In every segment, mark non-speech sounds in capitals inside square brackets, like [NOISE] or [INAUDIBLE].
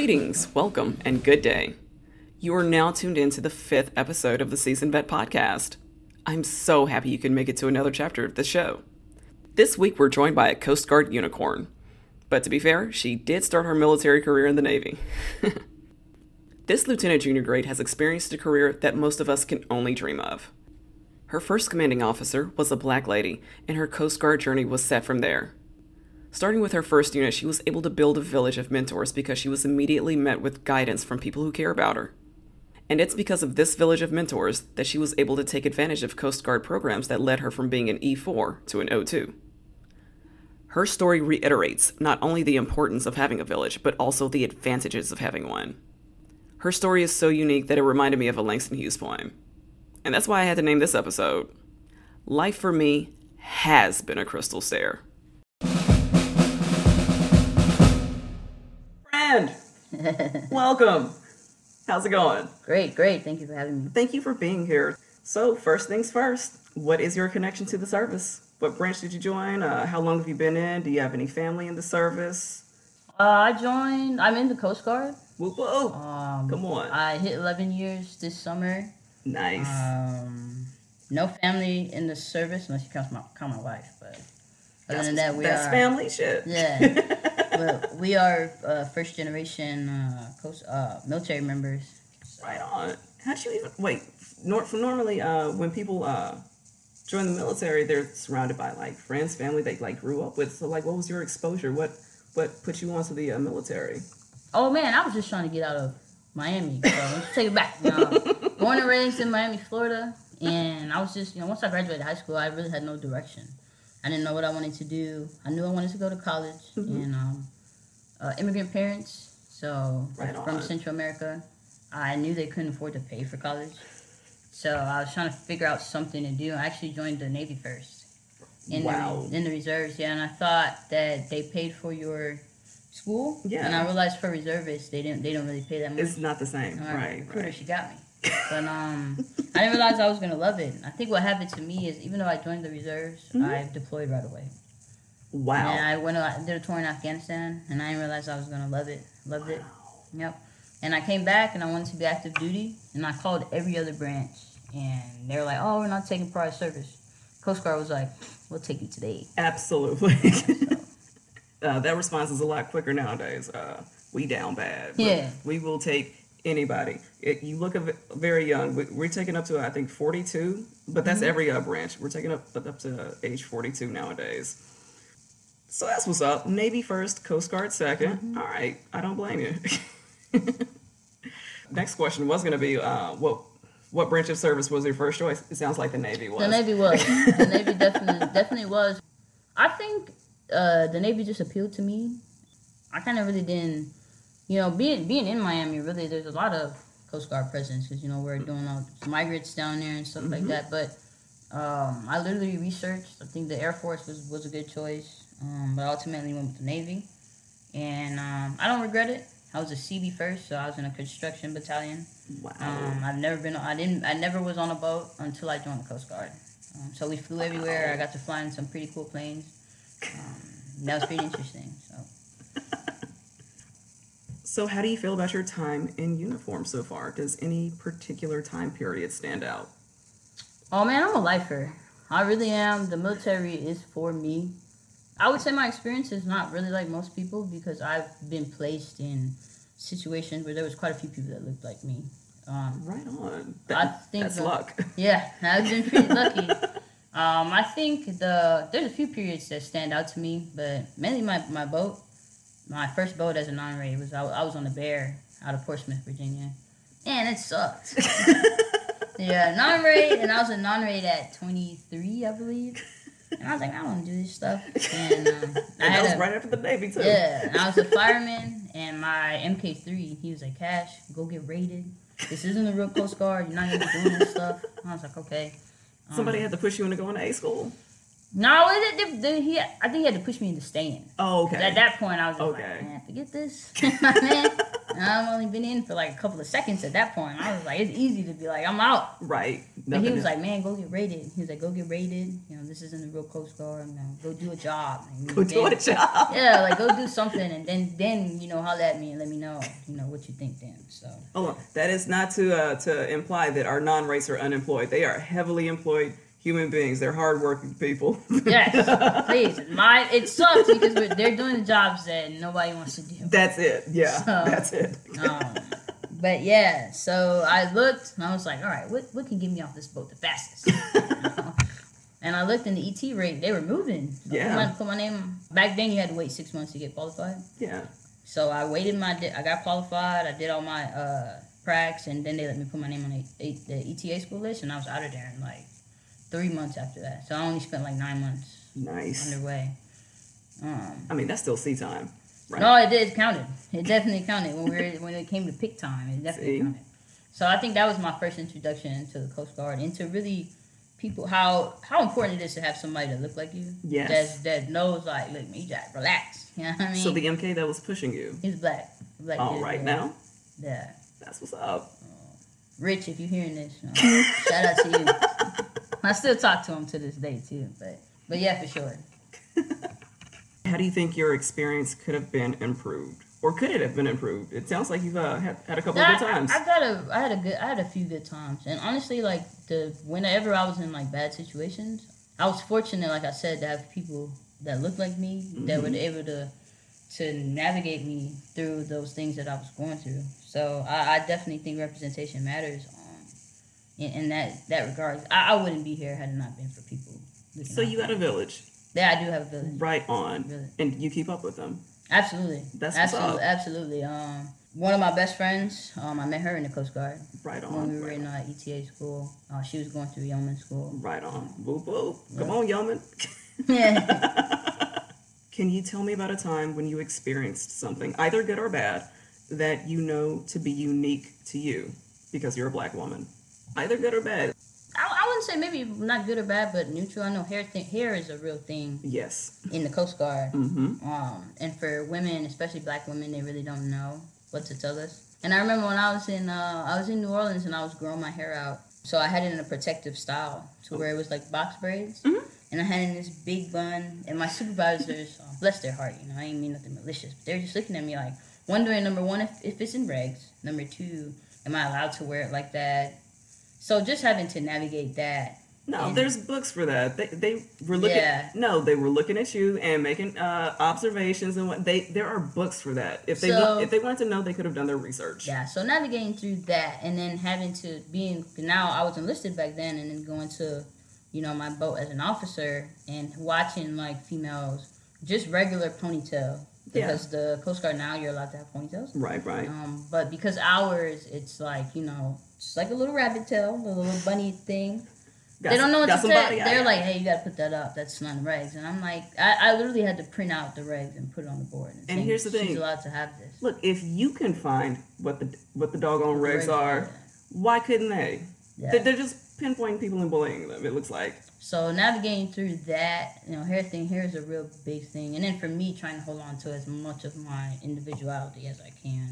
Greetings, welcome, and good day. You are now tuned in to the fifth episode of the Seasoned Vet Podcast. I'm so happy you can make it to another chapter of the show. This week we're joined by a Coast Guard unicorn. But to be fair, she did start her military career in the Navy. [LAUGHS] this Lieutenant Junior grade has experienced a career that most of us can only dream of. Her first commanding officer was a black lady, and her Coast Guard journey was set from there. Starting with her first unit, she was able to build a village of mentors because she was immediately met with guidance from people who care about her. And it's because of this village of mentors that she was able to take advantage of Coast Guard programs that led her from being an E4 to an O2. Her story reiterates not only the importance of having a village, but also the advantages of having one. Her story is so unique that it reminded me of a Langston Hughes poem. And that's why I had to name this episode Life for Me has been a crystal stair. Friend, [LAUGHS] welcome. How's it going? Great, great. Thank you for having me. Thank you for being here. So, first things first, what is your connection to the service? What branch did you join? Uh, how long have you been in? Do you have any family in the service? Uh, I joined. I'm in the Coast Guard. Whoop whoop. Um, Come on. I hit 11 years this summer. nice. Um, no family in the service unless you count my count my wife. But other that's than that, we that's are. family shit. Yeah. [LAUGHS] but we are uh, first generation uh, coast uh, military members. right on. How'd you even wait? Nor, normally, uh, when people uh, join the military, they're surrounded by like friends, family they like grew up with. So, like, what was your exposure? What what put you onto the uh, military? Oh man, I was just trying to get out of Miami. So let's take it back. Know, born and raised in Miami, Florida, and I was just you know once I graduated high school, I really had no direction. I didn't know what I wanted to do. I knew I wanted to go to college, Mm-hmm. and um, uh, immigrant parents, so Right from on. Central America, I knew they couldn't afford to pay for college. So I was trying to figure out something to do. I actually joined the Navy first. In Wow. the in the reserves, yeah, and I thought that they paid for your school. Yeah. And I realized for reservists they didn't they don't really pay that much. It's not the same, right? recruiter, right. she got me. But um, I didn't realize I was gonna love it. I think what happened to me is even though I joined the reserves, Mhm. I deployed right away. Wow. And I went, I did a tour in Afghanistan, and I didn't realize I was gonna love it. Loved it. Yep. And I came back, and I wanted to be active duty, and I called every other branch, and they were like, "Oh, we're not taking prior service." Coast Guard was like, "We'll take you today." Absolutely. [LAUGHS] uh, that response is a lot quicker nowadays. Uh, we down bad. Yeah. We will take anybody. It, you look a v- very young. We, we're taking up to I think 42, but that's every uh, branch. We're taking up up to age 42 nowadays. So that's what's up. Navy first, Coast Guard 2nd All right, I don't blame you. [LAUGHS] Next question was going to be uh, what what branch of service was your first choice? It sounds like the Navy was. [LAUGHS] The Navy was. The Navy definitely definitely was. I think uh, the Navy just appealed to me. I kind of really didn't, you know, being being in Miami. Really, there's a lot of Coast Guard presence because you know we're doing all migrants down there and stuff like that. But um, I literally researched. I think the Air Force was was a good choice, um, but ultimately went with the Navy, and um, I don't regret it. I was a Seabee first, so I was in a construction battalion. Wow. Um, I've never been. I didn't. I never was on a boat until I joined the Coast Guard. Um, so we flew everywhere. I got to fly in some pretty cool planes. Um, that was pretty [LAUGHS] interesting. So So, how do you feel about your time in uniform so far? Does any particular time period stand out? Oh man, I'm a lifer. I really am. The military is for me. I would say my experience is not really like most people because I've been placed in situations where there was quite a few people that looked like me. Um, Right on. I think that's the- luck. [LAUGHS] yeah, I've been pretty lucky. [LAUGHS] Um, I think the there's a few periods that stand out to me, but mainly my, my boat. My first boat as a non-rate was I, I was on the Bear out of Portsmouth, Virginia, and it sucked. [LAUGHS] Yeah, non-rate, and I was a non-rate at 23, I believe. And I was like, I don't want to do this stuff. And um, [LAUGHS] I and that was a, right after the Navy, too. yeah, and I was a fireman, and my MK3, he was like, Cash, go get rated. This isn't the real Coast Guard. You're not gonna be doing this stuff. And I was like, okay. Um, Somebody had to push you into going to A school. No, it, it, it, he, I think he had to push me into staying. Oh, okay. At that point, I was Okay. like, man, forget this, [LAUGHS] man. I've only been in for like a couple of seconds at that point. I was like, it's easy to be like, I'm out. Right. But he was else. like, man, go get rated. He was like, go get rated. You know, this isn't the real Coast Guard. Know, go do a job. And go do then- a job. [LAUGHS] Yeah, like go do something, and then then you know holler at me and let me know you know what you think then. So Hold on. That is not to uh, to imply that our non-rates are unemployed. They are heavily employed human beings. They're hardworking people. [LAUGHS] yes, please. My it sucks because we're, they're doing the jobs that nobody wants to do. That's it. Yeah, So- that's it. Um, but yeah, so I looked and I was like, all right, what what can get me off this boat the fastest? [LAUGHS] And I looked in the ET rate; they were moving. So Yeah. My, put my name. Back then, you had to wait six months to get qualified. yeah. So I waited my. di- I got qualified. I did all my uh pracs, and then they let me put my name on the, the ETA school list, and I was out of there in like three months after that. So I only spent like nine months Nice. underway. Um, I mean, that's still sea time, right? no, it did. It counted. It definitely counted when we were when it came to pick time. It definitely See? counted. So I think that was my first introduction to the Coast Guard, and to really people how how important it is to have somebody that look like you. Yes. That that knows like, look, me, Jack, relax. [LAUGHS] You know what I mean? So the MK that was pushing you. he's black. Black All kid, right yeah. now, Yeah. that's what's up. Rich, if you're hearing this, know, [LAUGHS] shout out to you. [LAUGHS] I still talk to him to this day too, but but yeah, for sure. [LAUGHS] How do you think your experience could have been improved, or could it have been improved? It sounds like you've uh, had, had a couple I, of good times. I've got a, I had a good, I had a few good times, and honestly, like the whenever I was in like bad situations, I was fortunate, like I said, to have people that looked like me that were able to to navigate me through those things that I was going through. So I, I definitely think representation matters. In, in that that regards. I, I wouldn't be here had it not been for people. so you got a village, Yeah, I do have a village. right on, Really. and you keep up with them. Absolutely. That's absolutely, absolutely. Um, one of my best friends, um, I met her in the Coast Guard Right on. when we were right in uh, ETA school. Uh, she was going through yeoman school. Right on. Boop boop. Come on, yeoman. yeah. [LAUGHS] Can you tell me about a time when you experienced something, either good or bad, that you know to be unique to you because you're a black woman? Either good or bad. I, I wouldn't say maybe not good or bad, but neutral. I know hair thing, hair is a real thing Yes. in the Coast Guard. Mm-hmm. Um, and for women, especially black women, they really don't know what to tell us. And I remember when I was in uh, I was in New Orleans and I was growing my hair out, so I had it in a protective style to where it was like box braids, mm-hmm. and I had in this big bun. And my [LAUGHS] supervisors, uh, bless their heart, you know, I ain't mean nothing malicious, but they're just looking at me like wondering number one if, if it's in regs, number two, am I allowed to wear it like that? So just having to navigate that. No, And- there's books for that. They, they were looking. Yeah. No, they were looking at you and making uh, observations and what they. There are books for that. If they So- if they wanted to know, they could have done their research. Yeah, so navigating through that and then having to being now I was enlisted back then and then going to, you know, my boat as an officer and watching like females just regular ponytail Yeah. because the Coast Guard now you're allowed to have ponytails. Right. Right. Um, but because ours it's like you know it's like a little rabbit tail, a little bunny thing. Got they don't know what to say. They're like, hey, you gotta put that up. That's not the regs. And I'm like, I, I literally had to print out the regs and put it on the board. And saying here's the thing: she's allowed to have this. Look, if you can find what the what the doggone The regs are, why couldn't they? Yeah. They- They're just pinpointing people and bullying them. It looks like. So navigating through that, you know, hair thing here is a real big thing, and then for me, trying to hold on to as much of my individuality as I can.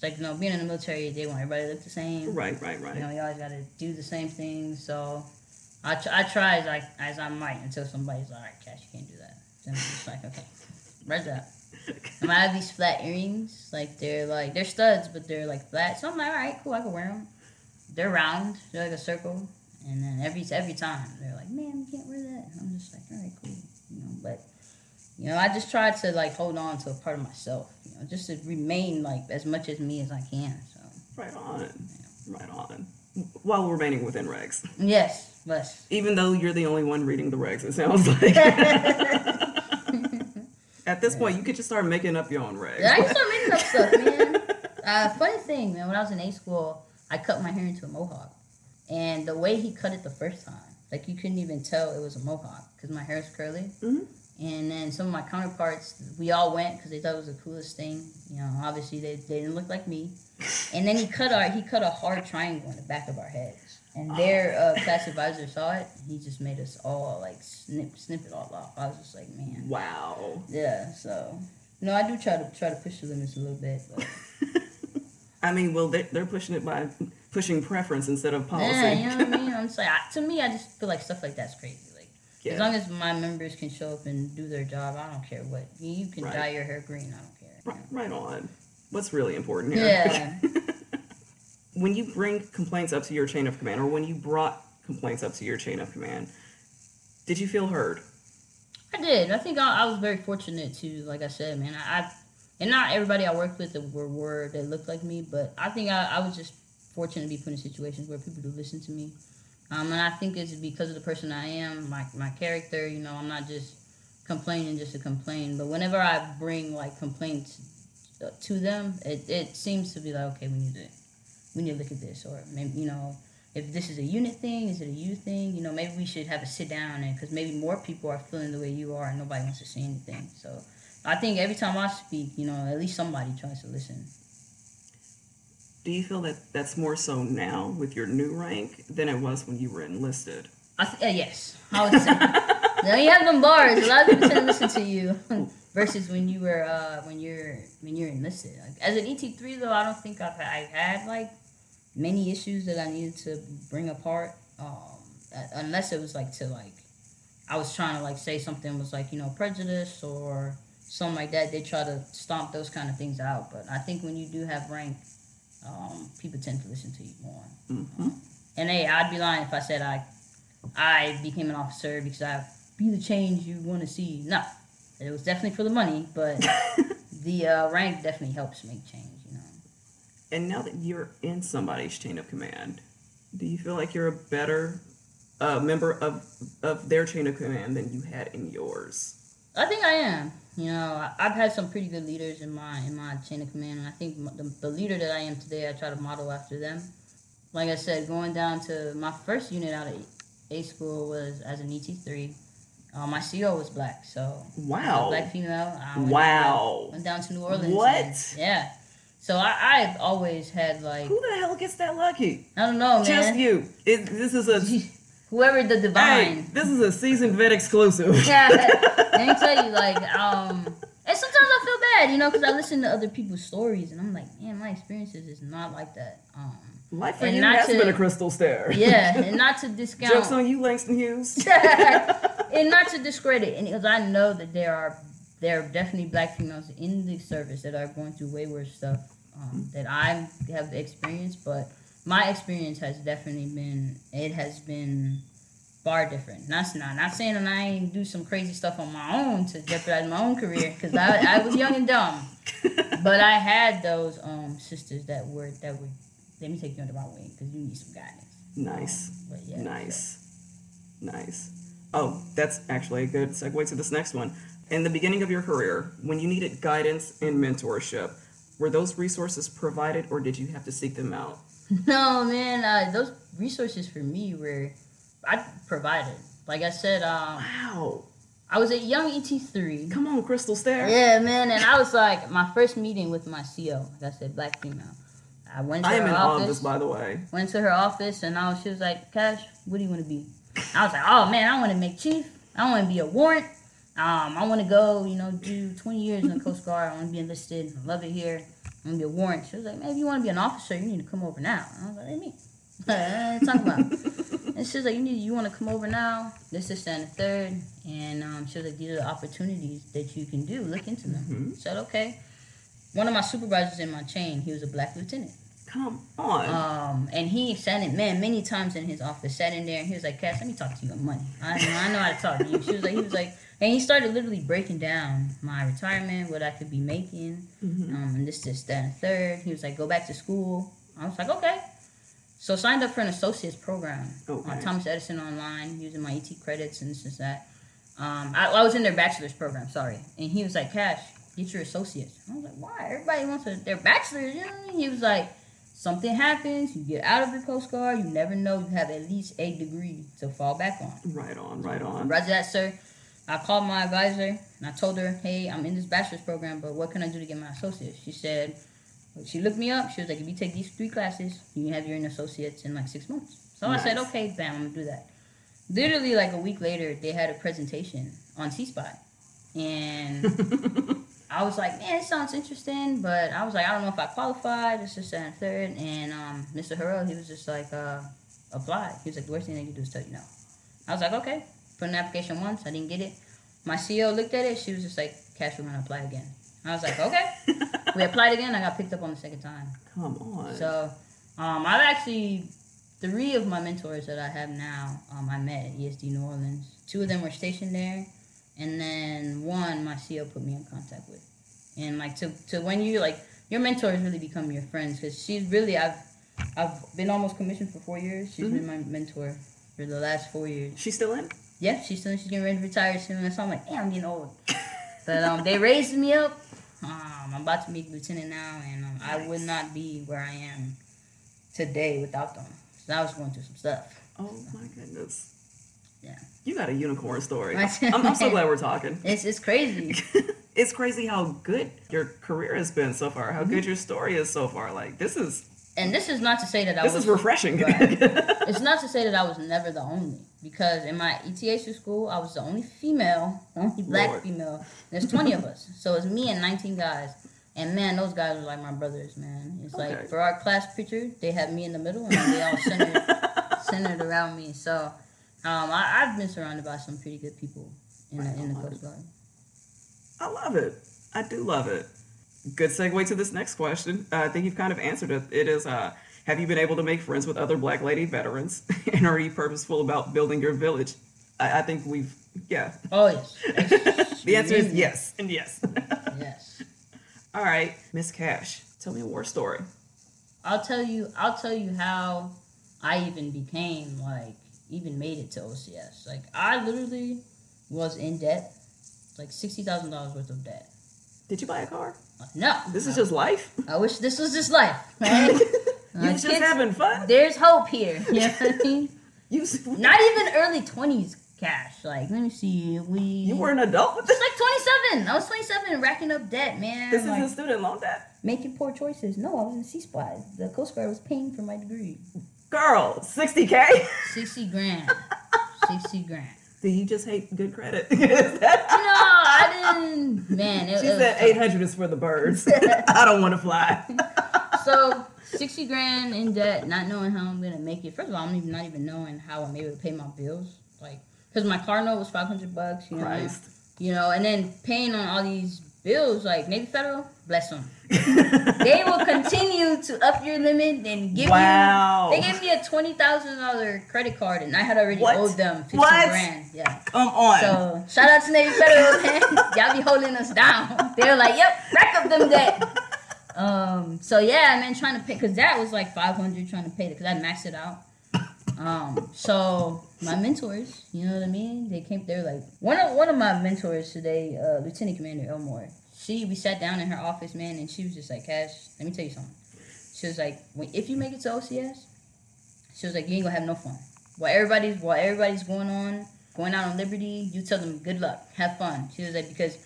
It's like you know, being in the military, they want everybody to look the same. Right. Right. Right. You know, you always got to do the same thing. So I, tr- I try as I as I might until somebody's like, all right, Cash, you can't do that. Then I'm just like, okay, right that. [LAUGHS] And I have these flat earrings, like they're like they're studs, but they're like flat. So I'm like, all right, cool, I can wear them. They're round, they're like a circle, and then every every time they're like, man, you can't wear that. I'm just like, all right, cool, you know. But you know, I just try to like hold on to a part of myself, you know, just to remain like as much as me as I can. So Right on. Right on. While remaining within regs, yes, yes. even though you're the only one reading the regs, it sounds like. [LAUGHS] At this point, you could just start making up your own regs. I used to start making up stuff, man. Uh, funny thing, man, when I was in A school, I cut my hair into a mohawk. And the way he cut it the first time, like you couldn't even tell it was a mohawk because my hair is curly. Mhm. And then some of my counterparts, we all went because they thought it was the coolest thing. You know, obviously they, they didn't look like me. And then he cut our he cut a hard triangle in the back of our heads. And their uh, class advisor saw it. He just made us all like snip snip it all off. I was just like, man. Wow. Yeah, so no, I do try to try to push the limits a little bit, but [LAUGHS] I mean, well, they, they're pushing it by pushing preference instead of policy. Yeah, you know what I mean. [LAUGHS] I'm just like, I, to me, I just feel like stuff like that's crazy. Yeah. as long as my members can show up and do their job, I don't care what. You, you can Right. dye your hair green. I don't care. Right, right on. What's really important here? Yeah. [LAUGHS] when you bring complaints up to your chain of command, or when you brought complaints up to your chain of command, did you feel heard? I did. I think I, I was very fortunate to, like I said, man. I, I and not everybody I worked with were, were that looked like me, but I think I, I was just fortunate to be put in situations where people do listen to me. Um, and I think it's because of the person I am, my my character. You know, I'm not just complaining just to complain, but whenever I bring like complaints to them, it, it seems to be like, okay, we need to we need to look at this, or maybe you know, if this is a unit thing, is it a you thing? You know, maybe we should have a sit down and because maybe more people are feeling the way you are, and nobody wants to say anything. So I think every time I speak, you know, at least somebody tries to listen. Do you feel that that's more so now with your new rank than it was when you were enlisted? I th- uh, yes, I would say. [LAUGHS] now you have them bars. A lot of people tend to listen to you [LAUGHS] versus when you were uh, when you're when you're enlisted. Like, as an ET three though, I don't think I've I've had like many issues that I needed to bring apart. Um, uh, unless it was like to like I was trying to like say something was like you know prejudice or something like that. They try to stomp those kind of things out. But I think when you do have rank, um, people tend to listen to you more. hmm And hey, I'd be lying if I said I I became an officer because I be the change you want to see. No, it was definitely for the money, but [LAUGHS] the uh, rank definitely helps make change. You know. And now that you're in somebody's chain of command, do you feel like you're a better uh, member of of their chain of command than you had in yours? I think I am. You know, I- I've had some pretty good leaders in my in my chain of command, and I think the, the leader that I am today, I try to model after them. Like I said, going down to my first unit out of A school was as an ET three. Uh, my CO was black, so Wow. black female. I went Wow. Down, went down to New Orleans. What? and- yeah. So I, I've always had like Who the hell gets that lucky? I don't know, man. Just you. It, this is a [LAUGHS] Whoever the hey. divine. This is a seasoned vet exclusive. [LAUGHS] Yeah, let me [LAUGHS] tell you, like, um, and sometimes I feel bad, you know, because I listen to other people's stories, and I'm like, man, my experiences is not like that. Um, Life for you not has to- been a crystal stair. [LAUGHS] yeah, and not to discount, Jokes on you, Langston Hughes. and not to discredit, and because I know that there are there are definitely black females in the service that are going through way worse stuff um, that I have experienced, but my experience has definitely been it has been far different. Not not not saying that I ain't do some crazy stuff on my own to jeopardize my own career because I, I was young and dumb, [LAUGHS] but I had those um sisters that were that would let me take you under my wing because you need some guidance. Nice. But yeah, Nice. Nice. Oh, that's actually a good segue to this next one. In the beginning of your career, when you needed guidance and mentorship, were those resources provided or did you have to seek them out? [LAUGHS] No, man, uh, those resources for me were I provided. Like I said, um, Wow. I was a young ET3. Come on, Crystal Stair. Yeah, man, and I was like, my first meeting with my CO, like I said, black female. I went to I am her in awe of office. by the way. went to her office, and I was, she was like, Cash, what do you want to be? I was like, oh man, I want to make chief. I want to be a warrant. Um, I want to go, you know, do 20 years in the Coast Guard. I want to be enlisted. I love it here. I want to be a warrant. She was like, man, if you want to be an officer, you need to come over now. I was like, hey, me. [LAUGHS] You talking about? [LAUGHS] and she was like, you need, you want to come over now? This is and the third. And um, she was like, these are the opportunities that you can do. Look into them. Mhm. I said, okay. One of my supervisors in my chain, he was a black lieutenant. Come on. Um, and he sat in, man, many times in his office, sat in there, and he was like, "Cash, let me talk to you on money. I, I know how to talk to you." She was like, he was like, and he started literally breaking down my retirement, what I could be making, Mhm. um, and this, this, that, and third. He was like, "Go back to school." I was like, "Okay." So signed up for an associate's program Okay. on Thomas Edison online, using my ET credits and this and that. Um, I, I was in their bachelor's program, sorry, and he was like, "Cash, get your associates." I was like, "Why? Everybody wants a, their bachelor's." You know what I mean? He was like, "Something happens, you get out of your Coast Guard, you never know. You have at least a degree to fall back on." Right on, right on. Roger that, sir. I called my advisor and I told her, "Hey, I'm in this bachelor's program, but what can I do to get my associates?" She said, she looked me up. She was like, "If you take these three classes, you can have your associates in like six months." So I said, "Okay, bam, I'm gonna do that." Literally, like a week later, they had a presentation on CSPI, and [LAUGHS] I was like, man, it sounds interesting, but I was like, I don't know if I qualify, This is and third, and um, Mr. Harrell, he was just like, uh, apply. He was like, the worst thing they can do is tell you no. I was like, okay. Put an application once, I didn't get it. My CO looked at it. She was just like, Cash, we're gonna apply again. I was like, okay. [LAUGHS] we applied again. I got picked up on the second time. Come on. So, um, I've actually three of my mentors that I have now. Um, I met at ESD New Orleans. Two of them were stationed there, and then one my CO put me in contact with. And like to to when you like your mentors really become your friends because she's really I've I've been almost commissioned for four years. She's been my mentor for the last four years. She's still in? Yeah, she's still she's getting ready to retire soon. And so I'm like, damn, I'm getting old. But um, they raised me up. Um, I'm about to be lieutenant now, and um, I would not be where I am today without them. So I was going through some stuff. Oh my goodness. Yeah. You got a unicorn story. [LAUGHS] I'm, I'm so glad we're talking. It's it's crazy. [LAUGHS] it's crazy how good your career has been so far, how Mm-hmm. good your story is so far. Like this is And this is not to say that I this was is refreshing. Right. [LAUGHS] it's not to say that I was never the only because in my ETH school I was the only female, only black Lord. female. There's 20 of us, so it's me and 19 guys. And man, those guys are like my brothers, man. It's Okay. like for our class picture, they had me in the middle, and they all centered [LAUGHS] centered around me. So um, I, I've been surrounded by some pretty good people in the in the. Coast Guard. I love it. I do love it. Good segue to this next question. Uh, I think you've kind of answered it. It is uh, Have you been able to make friends with other Black Lady veterans? [LAUGHS] and are you purposeful about building your village? I, I think we've, yeah. Oh yes, [LAUGHS] The answer is yes and yes. [LAUGHS] yes. All right, Miss Cash, tell me a war story. I'll tell you. I'll tell you how I even became like even made it to OCS. Like I literally was in debt, like sixty thousand dollars worth of debt. Did you buy a car? No, This is just life. I wish this was just life. Right? You was just kids- having fun. There's hope here. [LAUGHS] You know what I mean? [LAUGHS] You Not even early twenties cash. Like let me see. We you were an adult with It's this. like twenty seven. I was twenty seven, racking up debt, man. This like, isn't student loan debt. making poor choices. No, I was in CSPI. The Coast Guard was paying for my degree. Girl, 60K? Sixty grand. [LAUGHS] Sixty grand. Do you just hate good credit? No, I didn't. Man, it, She it said 800 is for the birds. I don't want to fly. So sixty grand in debt, not knowing how I'm gonna make it. First of all, I'm even not even knowing how I'm able to pay my bills. Like, cause my car note was five hundred bucks. You know, Christ. you know, and then paying on all these bills, like Navy Federal, bless them. [LAUGHS] They will continue to up your limit and give Wow. you. They gave me a twenty thousand dollar credit card, and I had already What? owed them fifteen What? grand. Yeah. Come on. So shout out to Navy Federal, man. [LAUGHS] Y'all be holding us down. They were like, "Yep, rack up them debt." Um. So yeah, I man, trying to pay because that was like five hundred trying to pay because I maxed it out. Um. So my mentors, you know what I mean? They came. They were like one of one of my mentors today, uh, Lieutenant Commander Elmore. She we sat down in her office, man, and she was just like, "Cash, let me tell you something." She was like, "If you make it to OCS, she was like, you ain't gonna have no fun. While everybody's while everybody's going on, going out on liberty, you tell them good luck, have fun. She was like, because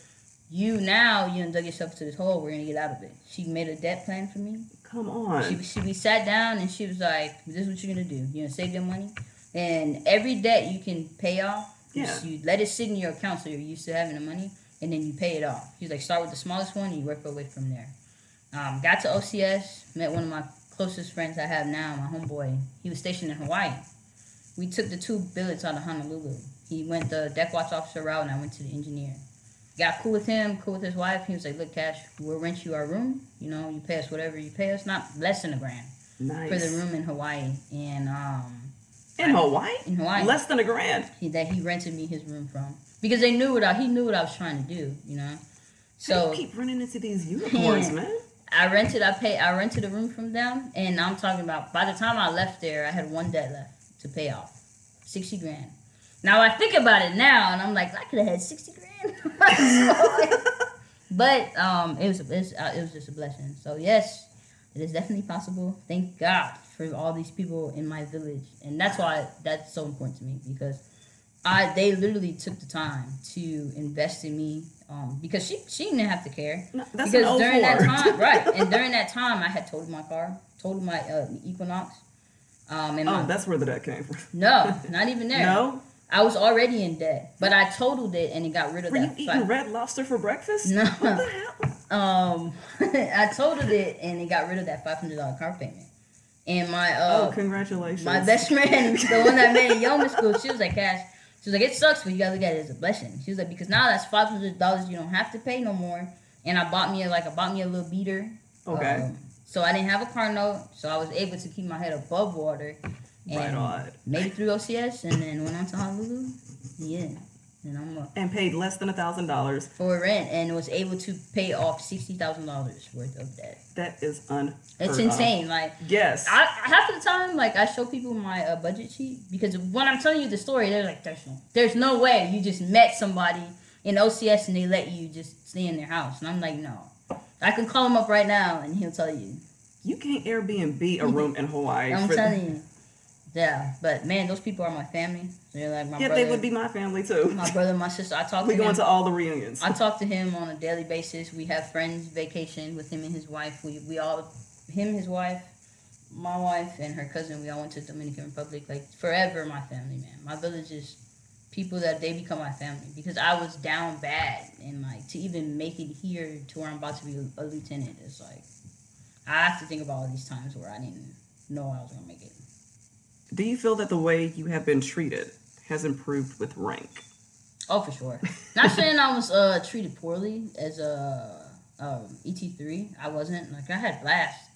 you now you done dug yourself to this hole. We're gonna get out of it. She made a debt plan for me. Come on. she we sat down and she was like, this is what you're gonna do. You're gonna save your money, and every debt you can pay off. you- Yeah. You, let it sit in your account so you're used to having the money, and then you pay it off. She's like, start with the smallest one and you work your way from there. Um, got to OCS, met one of my closest friends I have now, my homeboy. He was stationed in Hawaii. We took the two billets out of Honolulu. He went the deck watch officer route, and I went to the engineer. Got cool with him, cool with his wife. He was like, "Look, Cash, we'll rent you our room. You know, you pay us whatever you pay us, not less than a grand Nice. for the room in Hawaii." And um, In Hawaii? in Hawaii, Less than a grand. he, that he rented me his room from because they knew what I he knew what I was trying to do. You know, so you keep running into these [LAUGHS] unicorns, man. I rented. I pay. I rented a room from them, and I'm talking about. By the time I left there, I had one debt left to pay off, sixty grand. Now I think about it now, and I'm like, I could have had sixty grand. [LAUGHS] but um, it was it was, uh, it was just a blessing. So yes, it is definitely possible. Thank God for all these people in my village, and that's why that's so important to me because I they literally took the time to invest in me. Um, because she she didn't have to care No, that's because during that time, right, [LAUGHS] and during that time, I had totaled my car, totaled my uh, Equinox, um, and my, Oh, that's where the debt came from. no, [LAUGHS] not even there. No? I was already in debt, but I totaled it and it got rid of Were you that. eating fi- red lobster for breakfast? No. What the hell? um, [LAUGHS] I totaled it and it got rid of that five hundred dollar car payment. And my uh, oh, congratulations. my best friend, [LAUGHS] the one that made in Yeoman School, she was like, Cash, she was like, it sucks, but you gotta look at it as a blessing. She was like, because now that's five hundred dollars you don't have to pay no more. And I bought me a, like I bought me a little beater. Okay. Um, so I didn't have a car note, so I was able to keep my head above water. And Right on. Made it through OCS and then went on to Honolulu. Yeah. And I'm uh, and paid less than a thousand dollars. for rent and was able to pay off sixty thousand dollars worth of debt. That is unheard It's of. insane. Like Yes. I half of the time, like I show people my uh, budget sheet because when I'm telling you the story, they're like, "There's no, there's no way you just met somebody in OCS and they let you just stay in their house." And I'm like, "No, I can call him up right now and he'll tell you." you can't Airbnb a [LAUGHS] room in Hawaii. I'm for- telling you, yeah. But man, those people are my family. They're like my Yeah, brother. they would be my family too. my brother, my sister. I talk We to go him. into all the reunions. I talk to him on a daily basis. We have friends vacation with him and his wife. We we all him, his wife, my wife, and her cousin. We all went to Dominican Republic. Like forever, my family, man. My village is people that they become my family because I was down bad and like to even make it here to where I'm about to be a, a lieutenant is like I have to think about all these times where I didn't know I was gonna make it. Do you feel that the way you have been treated has improved with rank? Oh, for sure. Not saying I was uh, treated poorly as a um, ET three. I wasn't. Like I had blast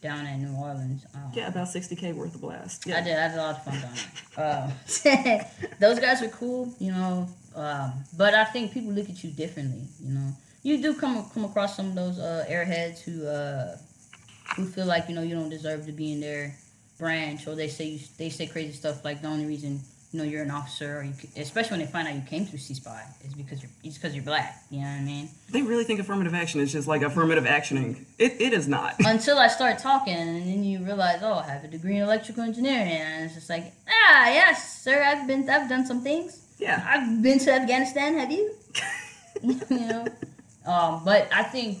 down in New Orleans. Um, Yeah, about 60k worth of blast. Yeah. I did. I had a lot of fun down there. Um, [LAUGHS] those guys are cool, you know. Um, but I think people look at you differently. You know, you do come come across some of those uh, airheads who uh, who feel like you know you don't deserve to be in their branch, or they say you, they say crazy stuff like the only reason you know you're an officer, or you, especially when they find out you came through CSPI, is because you're it's because you're black. You know what I mean? They really think affirmative action is just like affirmative actioning. It, it is not. [LAUGHS] until I start talking, and then you realize, oh, I have a degree in electrical engineering, and it's just like, ah, yes, sir, I've been, I've done some things. Yeah. I've been to Afghanistan. Have you? [LAUGHS] you know, um, but I think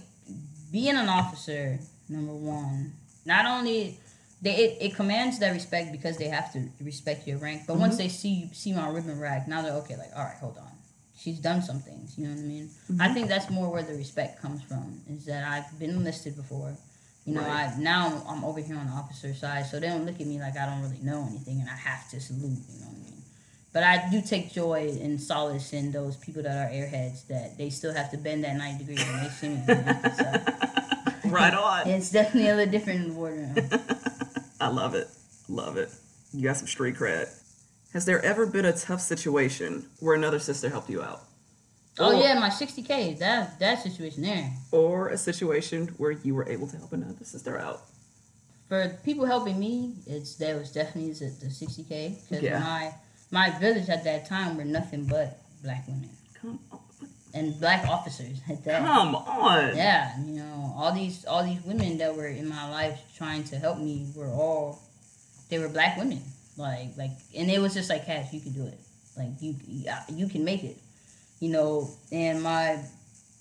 being an officer, number one, not only they it, it commands that respect because they have to respect your rank, but once mm-hmm. they see see my ribbon rack, now they're okay. Like, all right, hold on. She's done some things, you know what I mean. I mm-hmm. think that's more where the respect comes from. Is that I've been enlisted before, you know. Right. I now I'm over here on the officer side, so they don't look at me like I don't really know anything, and I have to salute. You know what I mean? But I do take joy and solace in those people that are airheads that they still have to bend that 90 degrees when they see me. So, [LAUGHS] right on. it's definitely a little different in the boardroom. [LAUGHS] I love it. Love it. You got some street cred. Has there ever been a tough situation where another sister helped you out? Oh Or- yeah, my 60k, that that situation there. Or a situation where you were able to help another sister out? For people helping me, it's that was definitely the, the 60k because Yeah. my my village at that time were nothing but black women Come on. And black officers [LAUGHS] at that. Come on. Yeah, you know, all these all these women that were in my life trying to help me were all they were black women. Like like and it was just like Cash, you can do it. Like you you can make it. You know, and my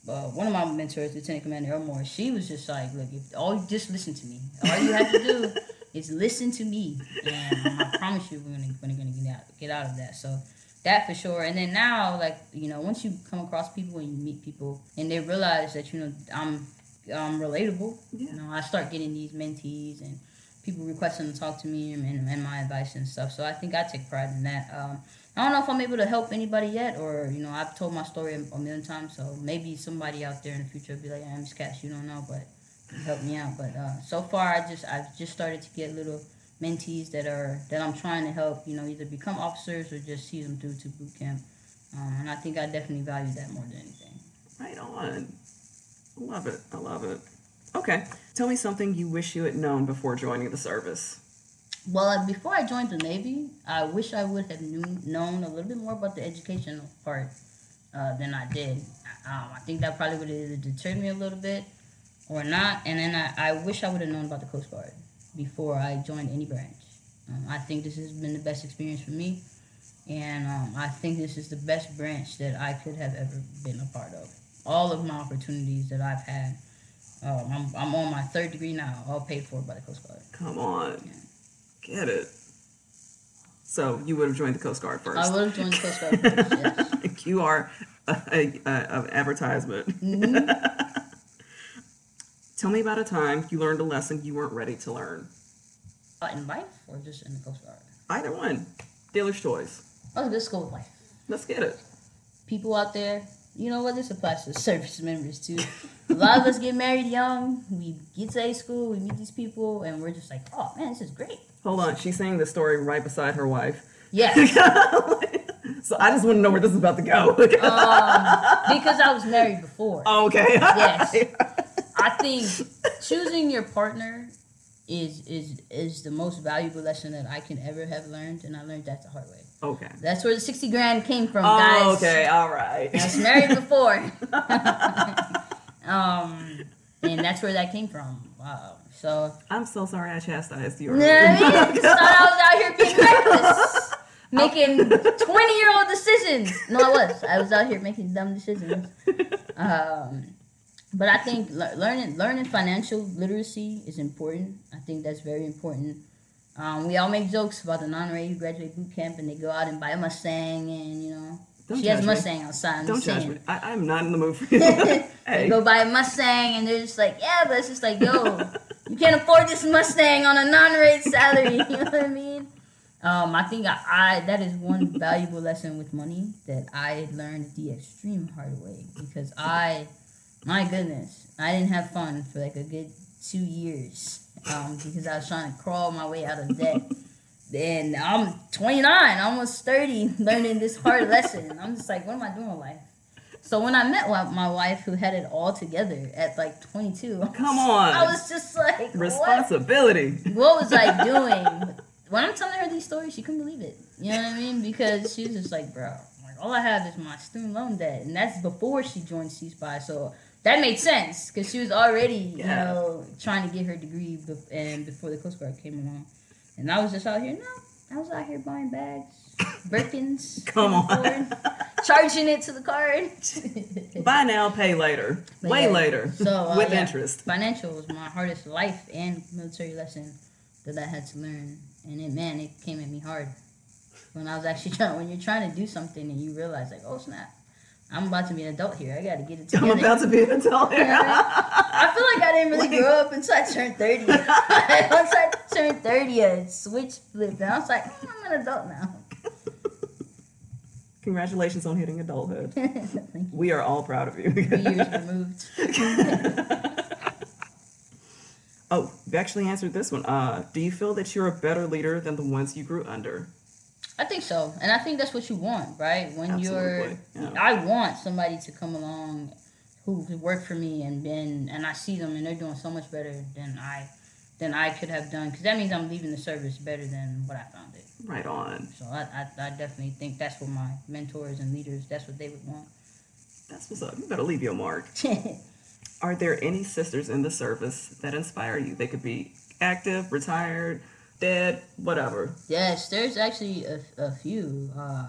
uh, one of my mentors, Lieutenant Commander Elmore, she was just like, look, if all you just listen to me. All you have to do [LAUGHS] is listen to me, and I promise you, we're gonna we're gonna get out get out of that. So that for sure. And then now, like you know, once you come across people and you meet people, and they realize that you know I'm I'm relatable. Yeah. You know, I start getting these mentees and people requesting to talk to me and, and my advice and stuff. So I think I take pride in that. Um, I don't know if I'm able to help anybody yet, or you know, I've told my story a, million times. So maybe somebody out there in the future will be like, "I'm Cash, you don't know, but you help me out." But uh, so far, I just I've just started to get little mentees that are that I'm trying to help. You know, either become officers or just see them through to boot camp. Um, and I think I definitely value that more than anything. Right on. I love it. I love it. Okay. Tell me something you wish you had known before joining the service. Well, uh, before I joined the Navy, I wish I would have knew, known a little bit more about the educational part uh, than I did. Um, I think that probably would have either deterred me a little bit or not. And then I, I wish I would have known about the Coast Guard before I joined any branch. Um, I think this has been the best experience for me. And um, I think this is the best branch that I could have ever been a part of. All of my opportunities that I've had. Um, I'm, I'm on my third degree now, all paid for by the Coast Guard. Come on. Get it. So you would have joined the Coast Guard first. I would have joined the Coast Guard first, yes. [LAUGHS] you are an advertisement. Mm-hmm. Tell me about a time you learned a lesson you weren't ready to learn. Uh, in life or just in the Coast Guard? Either one. Dealer's choice. Oh, let's go with life. Let's get it. People out there, you know what? This applies to service members too. A lot of us get married young. We get to high school, we meet these people, and we're just like, oh man, this is great. Hold on. She's saying the story right beside her wife. Yeah. [LAUGHS] so I just want to know where this is about to go. um, because I was married before. [LAUGHS] okay. Yes. [LAUGHS] I think choosing your partner is is is the most valuable lesson that I can ever have learned, and I learned that the hard way. okay. That's where the sixty grand came from, guys. Oh, okay. All right. I was married [LAUGHS] before. [LAUGHS] um, and that's where that came from. Wow. So, I'm so sorry I chastised you. you know I mean? I was out here being reckless, making 20 year old decisions. No, I was. I was out here making dumb decisions. [LAUGHS] Um, but I think learning learning financial literacy is important. I think that's very important. Um, we all make jokes about the non-ready who graduate boot camp and they go out and buy a Mustang and you know Don't she has a judge me. Mustang outside. I'm Don't judge me. I, I'm not in the mood for you. they hey. go buy a Mustang and they're just like, yeah, but it's just like, yo, you can't afford this Mustang on a non-rate salary. [LAUGHS] You know what I mean? Um, I think I, I that is one valuable lesson with money that I learned the extreme hard way because I, my goodness, I didn't have fun for like a good two years um, because I was trying to crawl my way out of debt. And I'm 29, almost 30, learning this hard lesson. I'm just like, what am I doing with life? So when I met my wife, who had it all together at like 22, Come [LAUGHS] on. I was just like, what? Responsibility. what was I [LAUGHS] doing? When I'm telling her these stories, she couldn't believe it. You know what I mean? Because she was just like, bro, like all I have is my student loan debt, and that's before she joined CSPI. So that made sense because she was already, you know, trying to get her degree, bef- and before the Coast Guard came along, and I was just out here. No, I was out here buying bags, Birkins, [LAUGHS] Come on. Charging it to the card. [LAUGHS] Buy now, pay later. But Way yeah, later. So uh, With yeah, interest. Financial was my hardest life and military lesson that I had to learn, and it man, it came at me hard when I was actually [LAUGHS] trying. When you're trying to do something and you realize like, oh snap, I'm about to be an adult here. I got to get it [LAUGHS] together. I'm about to be an adult here. [LAUGHS] I feel like I didn't really grow up until I turned 30. [LAUGHS] Once I turned 30, a switch flipped, and I was like, "Hmm, I'm an adult now. Congratulations on hitting adulthood. Thank you. We are all proud of you. Years removed. oh, you actually answered this one. Uh, do you feel that you're a better leader than the ones you grew under? I think so, and I think that's what you want, right? When you're, yeah. I want somebody to come along who worked for me, and been, and I see them and they're doing so much better than I, than I could have done, because that means I'm leaving the service better than what I found it. Right on. So I, I, I definitely think that's what my mentors and leaders, that's what they would want. That's what's up. You better leave your mark. [LAUGHS] Are there any sisters in the service that inspire you? They could be active, retired, dead, whatever. yes, there's actually a, a few. Uh,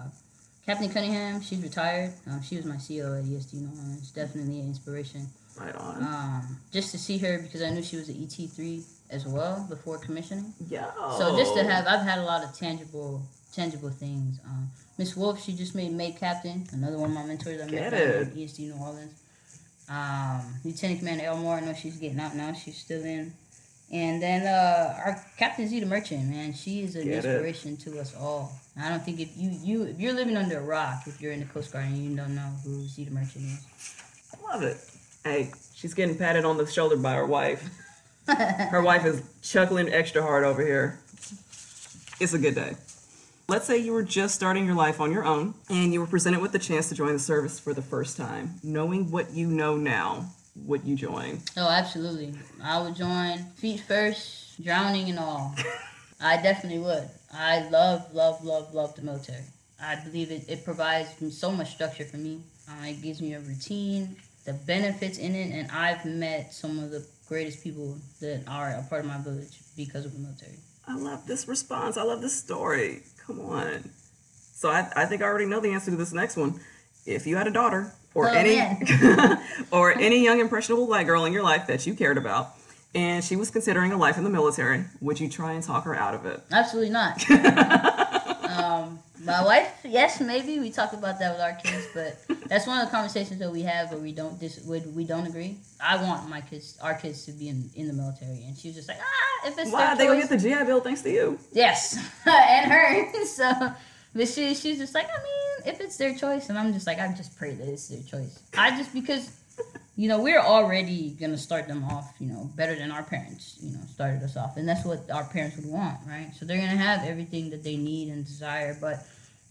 Captain Cunningham, she's retired. Um, she was my CO at ESD New Orleans. Definitely an inspiration. Right on. um, just to see her because I knew she was an ET three as well before commissioning. Yo. So just to have, I've had a lot of tangible, tangible things. Um, Miss Wolf, she just made made captain. Another one of my mentors I met Get from it. ESD New Orleans. Um, Lieutenant Commander Elmore, I know she's getting out now. She's still in. And then uh, our Captain Zeita Merchant, man, she is an Get it. inspiration to us all. I don't think if you you if you're living under a rock, if you're in the Coast Guard and you don't know who Zeita Merchant is, I love it. Hey, she's getting patted on the shoulder by her wife. Her [LAUGHS] wife is chuckling extra hard over here. It's a good day. Let's say you were just starting your life on your own and you were presented with the chance to join the service for the first time. Knowing what you know now, would you join? Oh, absolutely. I would join feet first, drowning and all. [LAUGHS] I definitely would. I love, love, love, love the military. I believe it, it provides so much structure for me. Uh, it gives me a routine, the benefits in it, and I've met some of the greatest people that are a part of my village because of the military. I love this response. I love this story. Come on. So I, I think I already know the answer to this next one. If you had a daughter or Oh, any [LAUGHS] or any young impressionable black girl in your life that you cared about and she was considering a life in the military, would you try and talk her out of it? Absolutely not. [LAUGHS] um, my wife, yes, maybe we talk about that with our kids, but that's one of the conversations that we have where we don't dis- we don't agree. I want my kids, our kids, to be in, in the military, and she was just like, ah, if it's Why they gonna get the GI Bill thanks to you? Yes, [LAUGHS] and her. so, but she she's just like, I mean, if it's their choice, and I'm just like, I just pray that it's their choice. I just because, you know, we're already gonna start them off, you know, better than our parents, you know, started us off, and that's what our parents would want, right? So they're gonna have everything that they need and desire, but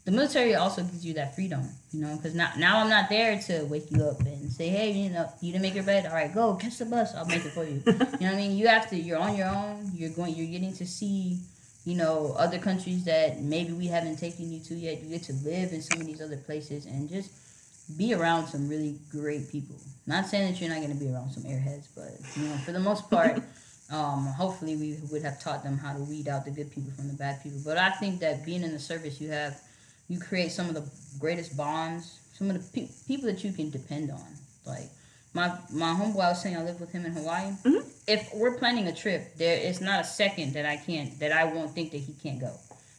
the military also gives you that freedom, you know, because now now I'm not there to wake you up and say, hey, you know, you didn't make your bed, all right, go catch the bus, I'll make it for you. [LAUGHS] you know what I mean? You have to. You're on your own. You're going. You're getting to see, you know, other countries that maybe we haven't taken you to yet. You get to live in some of these other places and just be around some really great people. Not saying that you're not going to be around some airheads, but you know, for the most part. [LAUGHS] Um, hopefully, we would have taught them how to weed out the good people from the bad people. But I think that being in the service, you have you create some of the greatest bonds, some of the pe- people that you can depend on. Like my my homeboy, I was saying I live with him in Hawaii. Mhm. If we're planning a trip, there is not a second that I can't that I won't think that he can't go,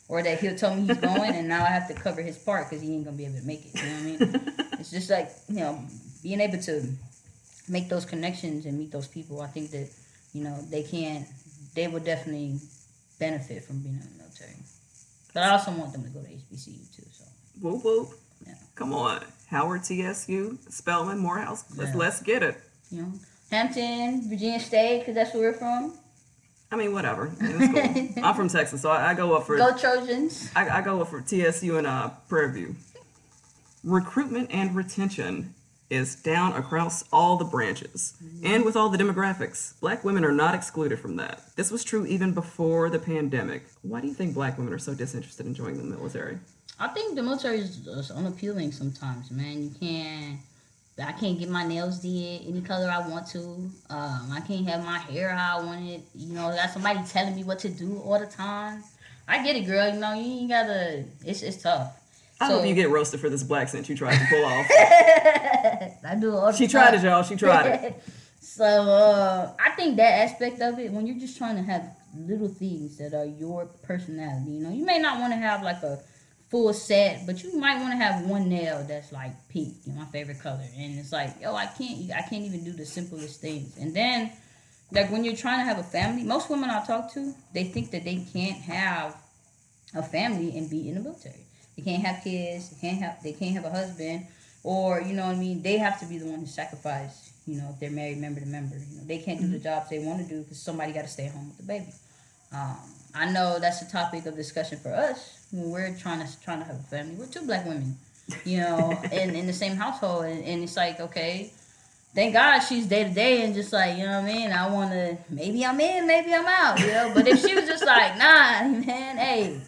or that he'll tell me he's [LAUGHS] going, and now I have to cover his part because he ain't gonna be able to make it. You know what I mean? [LAUGHS] it's just like you know being able to make those connections and meet those people. I think that you know they can they will definitely benefit from being in the military. But I also want them to go to HBCU too. So Whoop whoop. Yeah. Come on. Howard TSU, Spelman, Morehouse. Let's Yeah. let's get it. know, Hampton, Virginia State, because that's where we're from. I mean, whatever. Cool. [LAUGHS] I'm from Texas, so I, I go up for Go Trojans. I, I go up for TSU and uh, Prairie View. Recruitment and retention is down across all the branches and with all the demographics. Black women are not excluded from that. This was true even before the pandemic. Why do you think black women are so disinterested in joining the military? I think the military is, unappealing sometimes, man. You can't. I can't get my nails did any color I want to. Um, I can't have my hair how I want it. You know, got somebody telling me what to do all the time. I get it, girl. You know, you ain't gotta. It's it's tough. I So- hope you get roasted for this black scent you tried to pull off. [LAUGHS] I do all the She tried it, y'all. She tried it. [LAUGHS] so uh, I think that aspect of it, when you're just trying to have little things that are your personality, you know, you may not want to have like a full set, but you might want to have one nail that's like pink, you know, my favorite color, and it's like, yo, I can't, I can't even do the simplest things, and then. Like when you're trying to have a family, most women I talk to, they think that they can't have a family and be in the military. They can't have kids. They can't have. They can't have a husband, or you know what I mean. They have to be the one who sacrifice. You know, if they're married member to member, you know, they can't do the jobs they want to do because somebody got to stay home with the baby. Um, I know that's a topic of discussion for us when we're trying to trying to have a family. We're two black women, you know, [LAUGHS] in in the same household, and, and it's like okay. Thank God she's day to day and just like, you know what I mean? I want to, maybe I'm in, maybe I'm out, you know? But if she was just like, nah, man, hey,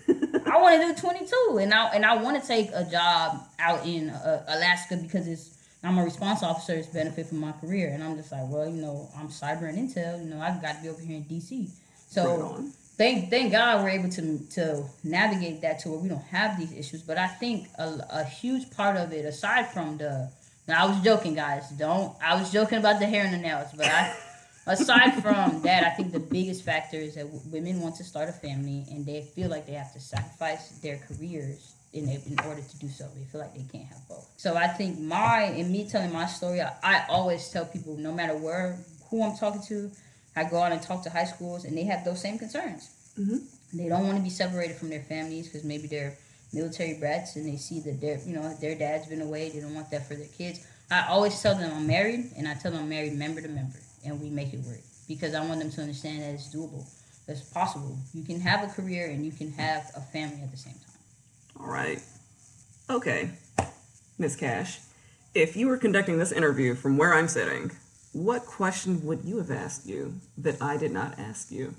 I want to do 22 and I and I want to take a job out in uh, Alaska because it's I'm a response officer. It's benefit for my career, and I'm just like, well, you know, I'm cyber and intel. You know, I've got to be over here in DC. So Right. Thank thank God we're able to to navigate that to where we don't have these issues. But I think a, a huge part of it, aside from the, now I was joking, guys. Don't I was joking about the hair and the nails, but I. [LAUGHS] Aside from that, I think the biggest factor is that w- women want to start a family and they feel like they have to sacrifice their careers in, in order to do so. They feel like they can't have both. So I think my, and me telling my story, I, I always tell people, no matter where, who I'm talking to, I go out and talk to high schools and they have those same concerns. Mhm. They don't want to be separated from their families because maybe they're military brats and they see that their, you know, their dad's been away. They don't want that for their kids. I always tell them I'm married and I tell them I'm married member to member and we make it work because I want them to understand that it's doable. It's possible. You can have a career and you can have a family at the same time. All right. Okay. Miss Cash, if you were conducting this interview from where I'm sitting, what question would you have asked you that I did not ask you?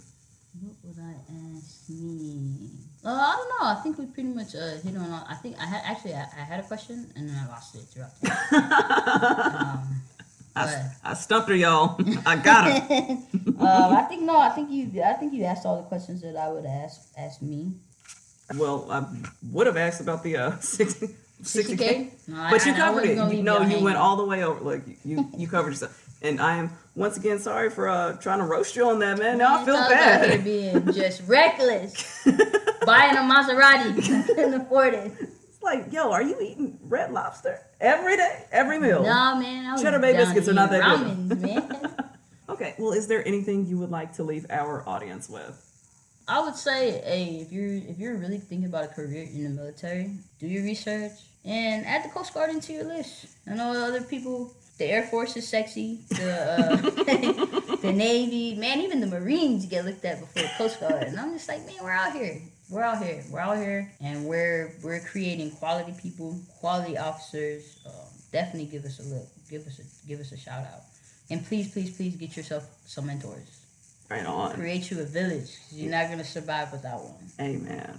What would I ask me? Uh, I don't know. I think we pretty much uh, hit on. All, I think I had actually I, I had a question and then I lost it throughout. [LAUGHS] Um, I, I stumped her, y'all. I got her. [LAUGHS] um, I think no. I think you. I think you asked all the questions that I would ask ask me. well, I would have asked about the uh, [LAUGHS] 60, 60K. 60K? No, But you I- I covered it. You, no, you hanging. went all the way over. Like you, you covered yourself. And I am once again sorry for uh, trying to roast you on that, man. Now I feel Talk about here bad. being just reckless. [LAUGHS] buying a Maserati. I couldn't afford it. It's like, yo, are you eating red lobster every day, every meal? No, man. I was Cheddar Bay biscuits are not that good. man. [LAUGHS] Okay, well, is there anything you would like to leave our audience with? I would say, hey, if you're if you're really thinking about a career in the military, do your research and add the Coast Guard into your list. I know other people. The Air Force is sexy. The uh, [LAUGHS] the Navy, man, even the Marines get looked at before the Coast Guard. And I'm just like, man, we're out here. We're out here. We're out here, and we're we're creating quality people, quality officers. Um, definitely give us a look. Give us a give us a shout out. And please, please, please get yourself some mentors. Right on. Create you a village. You're not gonna survive without one. Amen.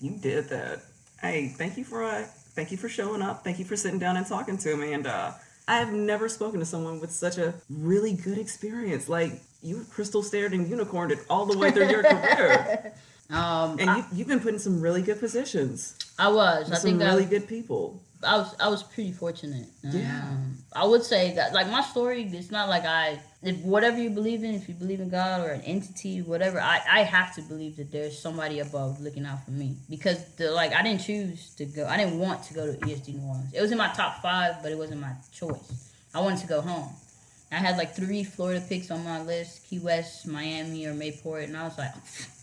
You did that. Hey, thank you for uh, thank you for showing up. Thank you for sitting down and talking to me. And uh, I have never spoken to someone with such a really good experience. Like you crystal stared and unicorned it all the way through your career, [LAUGHS] Um, and I, you, you've been put in some really good positions. I was. I some think really I, good people. I was. I was pretty fortunate. Yeah. Um, I would say that, like my story, it's not like I. If whatever you believe in, if you believe in God or an entity, whatever, I, I have to believe that there's somebody above looking out for me because the like I didn't choose to go. I didn't want to go to ESD New Orleans. It was in my top five, but it wasn't my choice. I wanted to go home. I had like three Florida picks on my list: Key West, Miami, or Mayport, and I was like,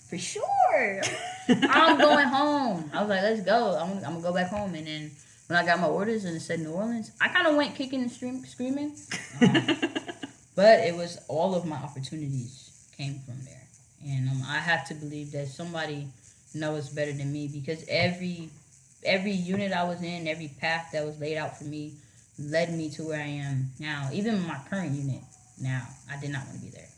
for sure, [LAUGHS] I'm going home. I was like, let's go. I'm, I'm gonna go back home. And then when I got my orders and it said New Orleans, I kind of went kicking and stream, screaming. Um, but it was all of my opportunities came from there, and um, I have to believe that somebody knows better than me because every every unit I was in, every path that was laid out for me, led me to where I am now. Even my current unit now, I did not want to be there.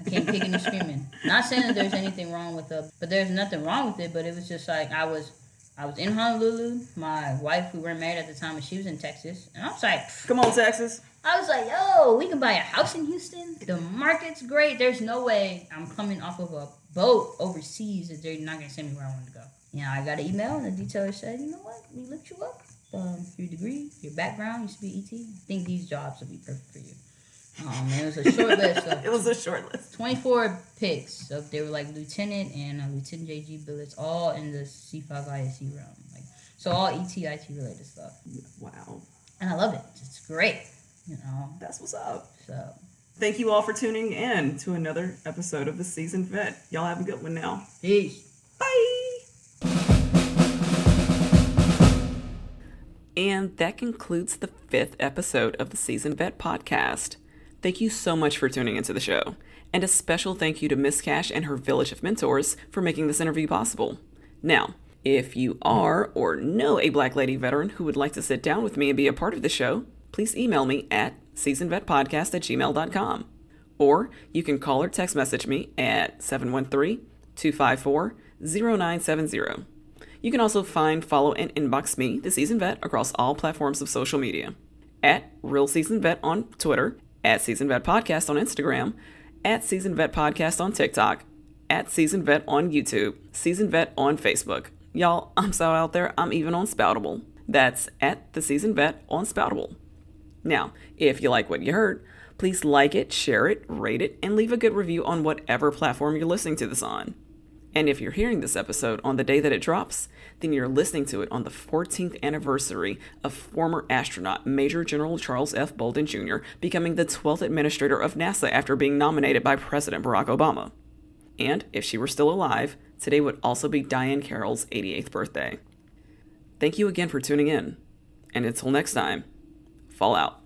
I came kicking and screaming. Not saying that there's anything wrong with it, but there's nothing wrong with it. But it was just like I was, I was in Honolulu. My wife, we weren't married at the time, and she was in Texas. And I was like, Come on, Texas. I was like, yo, we can buy a house in Houston. The market's great. There's no way I'm coming off of a boat overseas that they're not gonna send me where I want to go. You know, I got an email and the detailer said, you know what, we looked you up. Um, your degree, your background you should be ET. I think these jobs will be perfect for you. Um, and it was a short list [LAUGHS] It was a short list. 24 picks. So they were like lieutenant and uh, lieutenant JG billets, all in the C5ISC realm. Like so, all ET IT related stuff, Wow, and I love it. It's great. You know, that's what's up. so Thank you all for tuning in to another episode of the Seasoned Vet. Y'all have a good one now. peace. Bye. And that concludes the fifth episode of the Seasoned Vet podcast. Thank you so much for tuning into the show. And a special thank you to Miss Cash and her village of mentors for making this interview possible. Now, if you are or know a Black Lady veteran who would like to sit down with me and be a part of the show, please email me at seasonedvetpodcast at gmail.com. Or you can call or text message me at 713 254 0970. You can also find, follow, and inbox me, the Seasoned Vet, across all platforms of social media. At Real Seasoned Vet on Twitter, at Seasoned Vet Podcast on Instagram, at Seasoned Vet Podcast on TikTok, at Season Vet on YouTube, Season Vet on Facebook. Y'all, I'm so out there, I'm even on Spoutable. That's at the Season Vet on Spoutable. Now, if you like what you heard, please like it, share it, rate it, and leave a good review on whatever platform you're listening to this on. And if you're hearing this episode on the day that it drops, then you're listening to it on the 14th anniversary of former astronaut Major General Charles F. Bolden Jr. becoming the 12th administrator of NASA after being nominated by President Barack Obama. And if she were still alive, today would also be Diahann Carroll's 88th birthday. Thank you again for tuning in. And until next time, fall out.